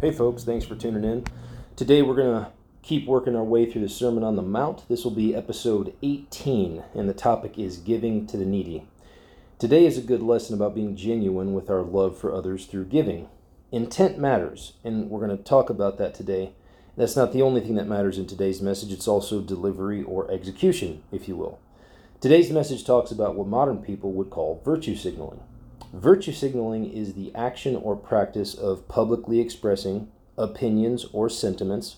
Hey, folks, thanks for tuning in. Today we're going to keep working our way through the Sermon on the Mount. This will be episode 18, and the topic is giving to the needy. Today is a good lesson about being genuine with our love for others through giving. Intent matters, and we're going to talk about that today. That's not the only thing that matters in today's message, it's also delivery or execution, if you will. Today's message talks about what modern people would call virtue signaling. Virtue signaling is the action or practice of publicly expressing opinions or sentiments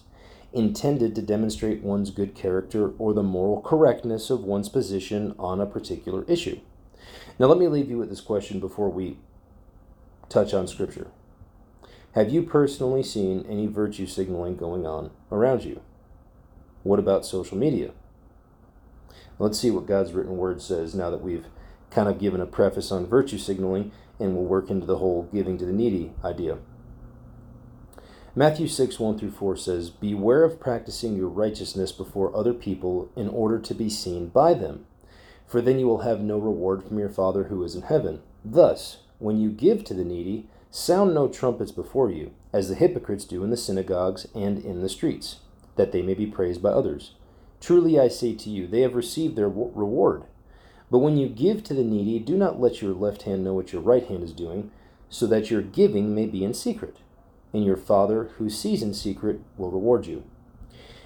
intended to demonstrate one's good character or the moral correctness of one's position on a particular issue. Now, let me leave you with this question before we touch on Scripture. Have you personally seen any virtue signaling going on around you? What about social media? Let's see what God's written word says now that we've kind of given a preface on virtue signaling, and we'll work into the whole giving to the needy idea. Matthew 6, 1 through 4 says, Beware of practicing your righteousness before other people in order to be seen by them, for then you will have no reward from your Father who is in heaven. Thus, when you give to the needy, sound no trumpets before you, as the hypocrites do in the synagogues and in the streets, that they may be praised by others. Truly I say to you, they have received their reward. But when you give to the needy, do not let your left hand know what your right hand is doing, so that your giving may be in secret. And your Father, who sees in secret, will reward you.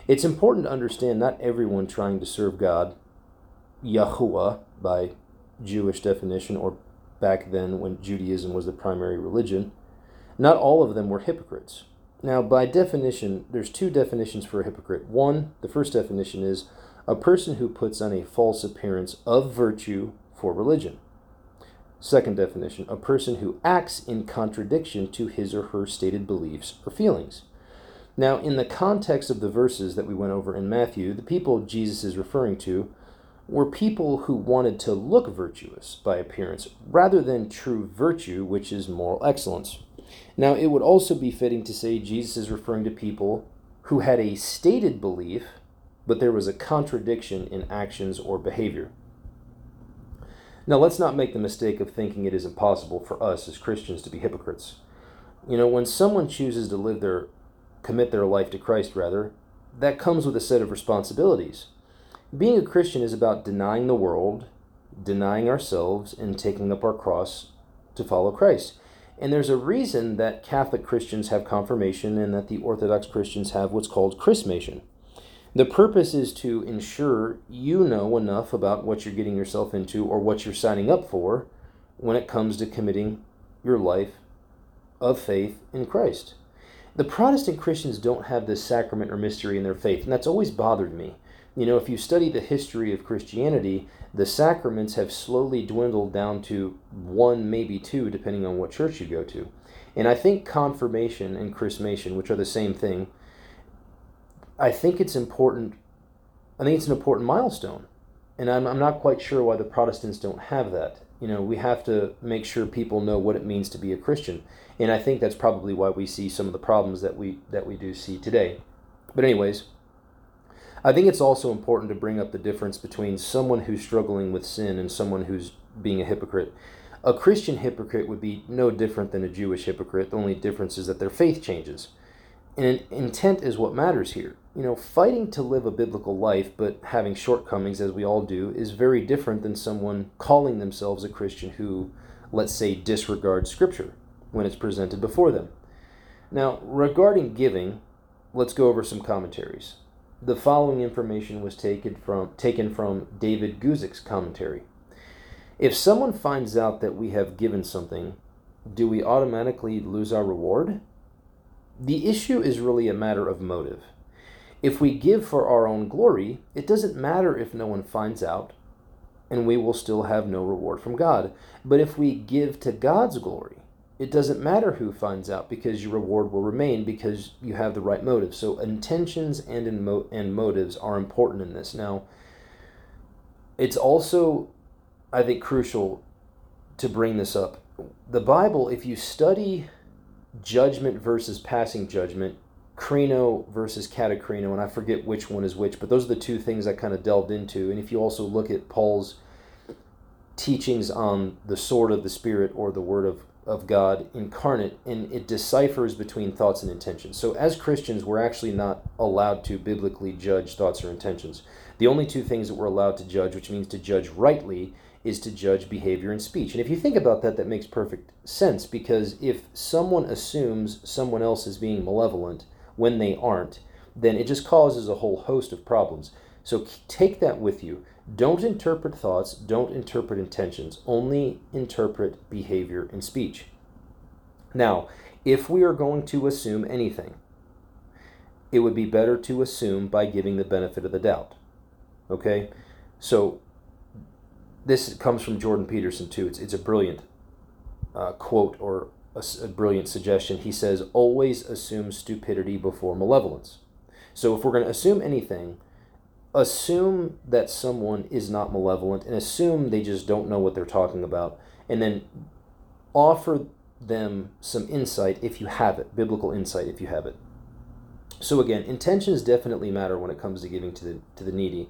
It's important to understand not everyone trying to serve God, Yahuwah, by Jewish definition, or back then when Judaism was the primary religion, not all of them were hypocrites. Now, by definition, there's two definitions for a hypocrite. One, the first definition is a person who puts on a false appearance of virtue for religion. Second definition, a person who acts in contradiction to his or her stated beliefs or feelings. Now, in the context of the verses that we went over in Matthew, the people Jesus is referring to were people who wanted to look virtuous by appearance rather than true virtue, which is moral excellence. Now, it would also be fitting to say Jesus is referring to people who had a stated belief but there was a contradiction in actions or behavior. Now, let's not make the mistake of thinking it is impossible for us as Christians to be hypocrites. You know, when someone chooses to live their, commit their life to Christ, rather, that comes with a set of responsibilities. Being a Christian is about denying the world, denying ourselves, and taking up our cross to follow Christ. And there's a reason that Catholic Christians have confirmation and that the Orthodox Christians have what's called chrismation. The purpose is to ensure you know enough about what you're getting yourself into or what you're signing up for when it comes to committing your life of faith in Christ. The Protestant Christians don't have this sacrament or mystery in their faith, and that's always bothered me. You know, if you study the history of Christianity, the sacraments have slowly dwindled down to one, maybe two, depending on what church you go to. And I think confirmation and chrismation, which are the same thing, I think it's important. I think it's an important milestone, and I'm I'm not quite sure why the Protestants don't have that. You know, we have to make sure people know what it means to be a Christian, and I think that's probably why we see some of the problems that we that we do see today. But anyways, I think it's also important to bring up the difference between someone who's struggling with sin and someone who's being a hypocrite. A Christian hypocrite would be no different than a Jewish hypocrite. The only difference is that their faith changes. And intent is what matters here. You know, fighting to live a biblical life but having shortcomings, as we all do, is very different than someone calling themselves a Christian who, let's say, disregards Scripture when it's presented before them. Now, regarding giving, let's go over some commentaries. The following information was taken from, taken from David Guzik's commentary. If someone finds out that we have given something, do we automatically lose our reward? The issue is really a matter of motive. If we give for our own glory, it doesn't matter if no one finds out, and we will still have no reward from God. But if we give to God's glory, it doesn't matter who finds out because your reward will remain because you have the right motive. So intentions and emo- and motives are important in this. Now, it's also, I think, crucial to bring this up. The Bible, if you study judgment versus passing judgment, krino versus katakrino, and I forget which one is which, but those are the two things I kind of delved into. And if you also look at Paul's teachings on the sword of the Spirit or the word of of God incarnate, and it deciphers between thoughts and intentions. So, as Christians, we're actually not allowed to biblically judge thoughts or intentions. The only two things that we're allowed to judge, which means to judge rightly, is to judge behavior and speech. And if you think about that, that makes perfect sense because if someone assumes someone else is being malevolent when they aren't, then it just causes a whole host of problems. So take that with you. Don't interpret thoughts, don't interpret intentions, only interpret behavior and speech. Now, if we are going to assume anything, it would be better to assume by giving the benefit of the doubt. Okay? So, this comes from Jordan Peterson, too. It's, it's a brilliant uh, quote or a, a brilliant suggestion. He says, Always assume stupidity before malevolence. So, if we're going to assume anything, assume that someone is not malevolent and assume they just don't know what they're talking about and then offer them some insight if you have it biblical insight if you have it. So again intentions definitely matter when it comes to giving to the to the needy.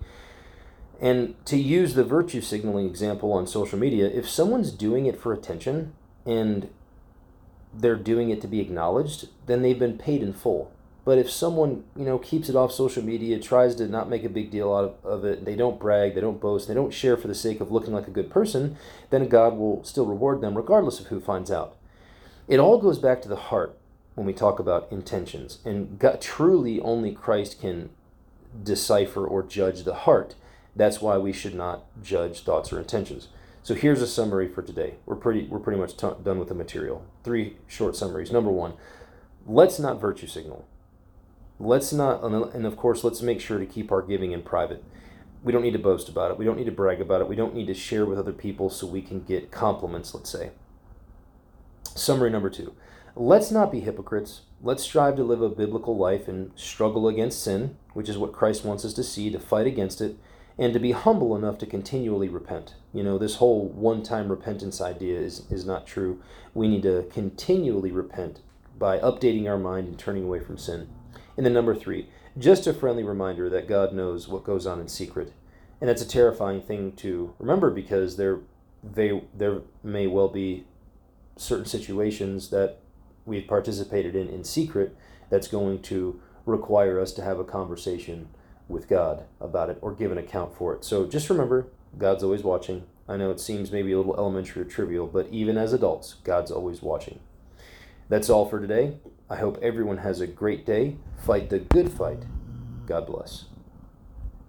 And to use the virtue signaling example on social media if someone's doing it for attention and they're doing it to be acknowledged then they've been paid in full but if someone, you know, keeps it off social media, tries to not make a big deal out of, of it, they don't brag, they don't boast, they don't share for the sake of looking like a good person, then God will still reward them regardless of who finds out. It all goes back to the heart when we talk about intentions. And God, truly only Christ can decipher or judge the heart. That's why we should not judge thoughts or intentions. So here's a summary for today. We're pretty we're pretty much t- done with the material. Three short summaries. Number 1, let's not virtue signal let's not and of course let's make sure to keep our giving in private. We don't need to boast about it. We don't need to brag about it. We don't need to share with other people so we can get compliments let's say. Summary number two. Let's not be hypocrites. Let's strive to live a biblical life and struggle against sin which is what christ wants us to see to fight against it and to be humble enough to continually repent. You know this whole one-time repentance idea is, is not true. We need to continually repent by updating our mind and turning away from sin and then number three, just a friendly reminder that God knows what goes on in secret. And it's a terrifying thing to remember because there, they, there may well be certain situations that we've participated in in secret that's going to require us to have a conversation with God about it or give an account for it. So just remember, God's always watching. I know it seems maybe a little elementary or trivial, but even as adults, God's always watching. That's all for today. I hope everyone has a great day. Fight the good fight. God bless.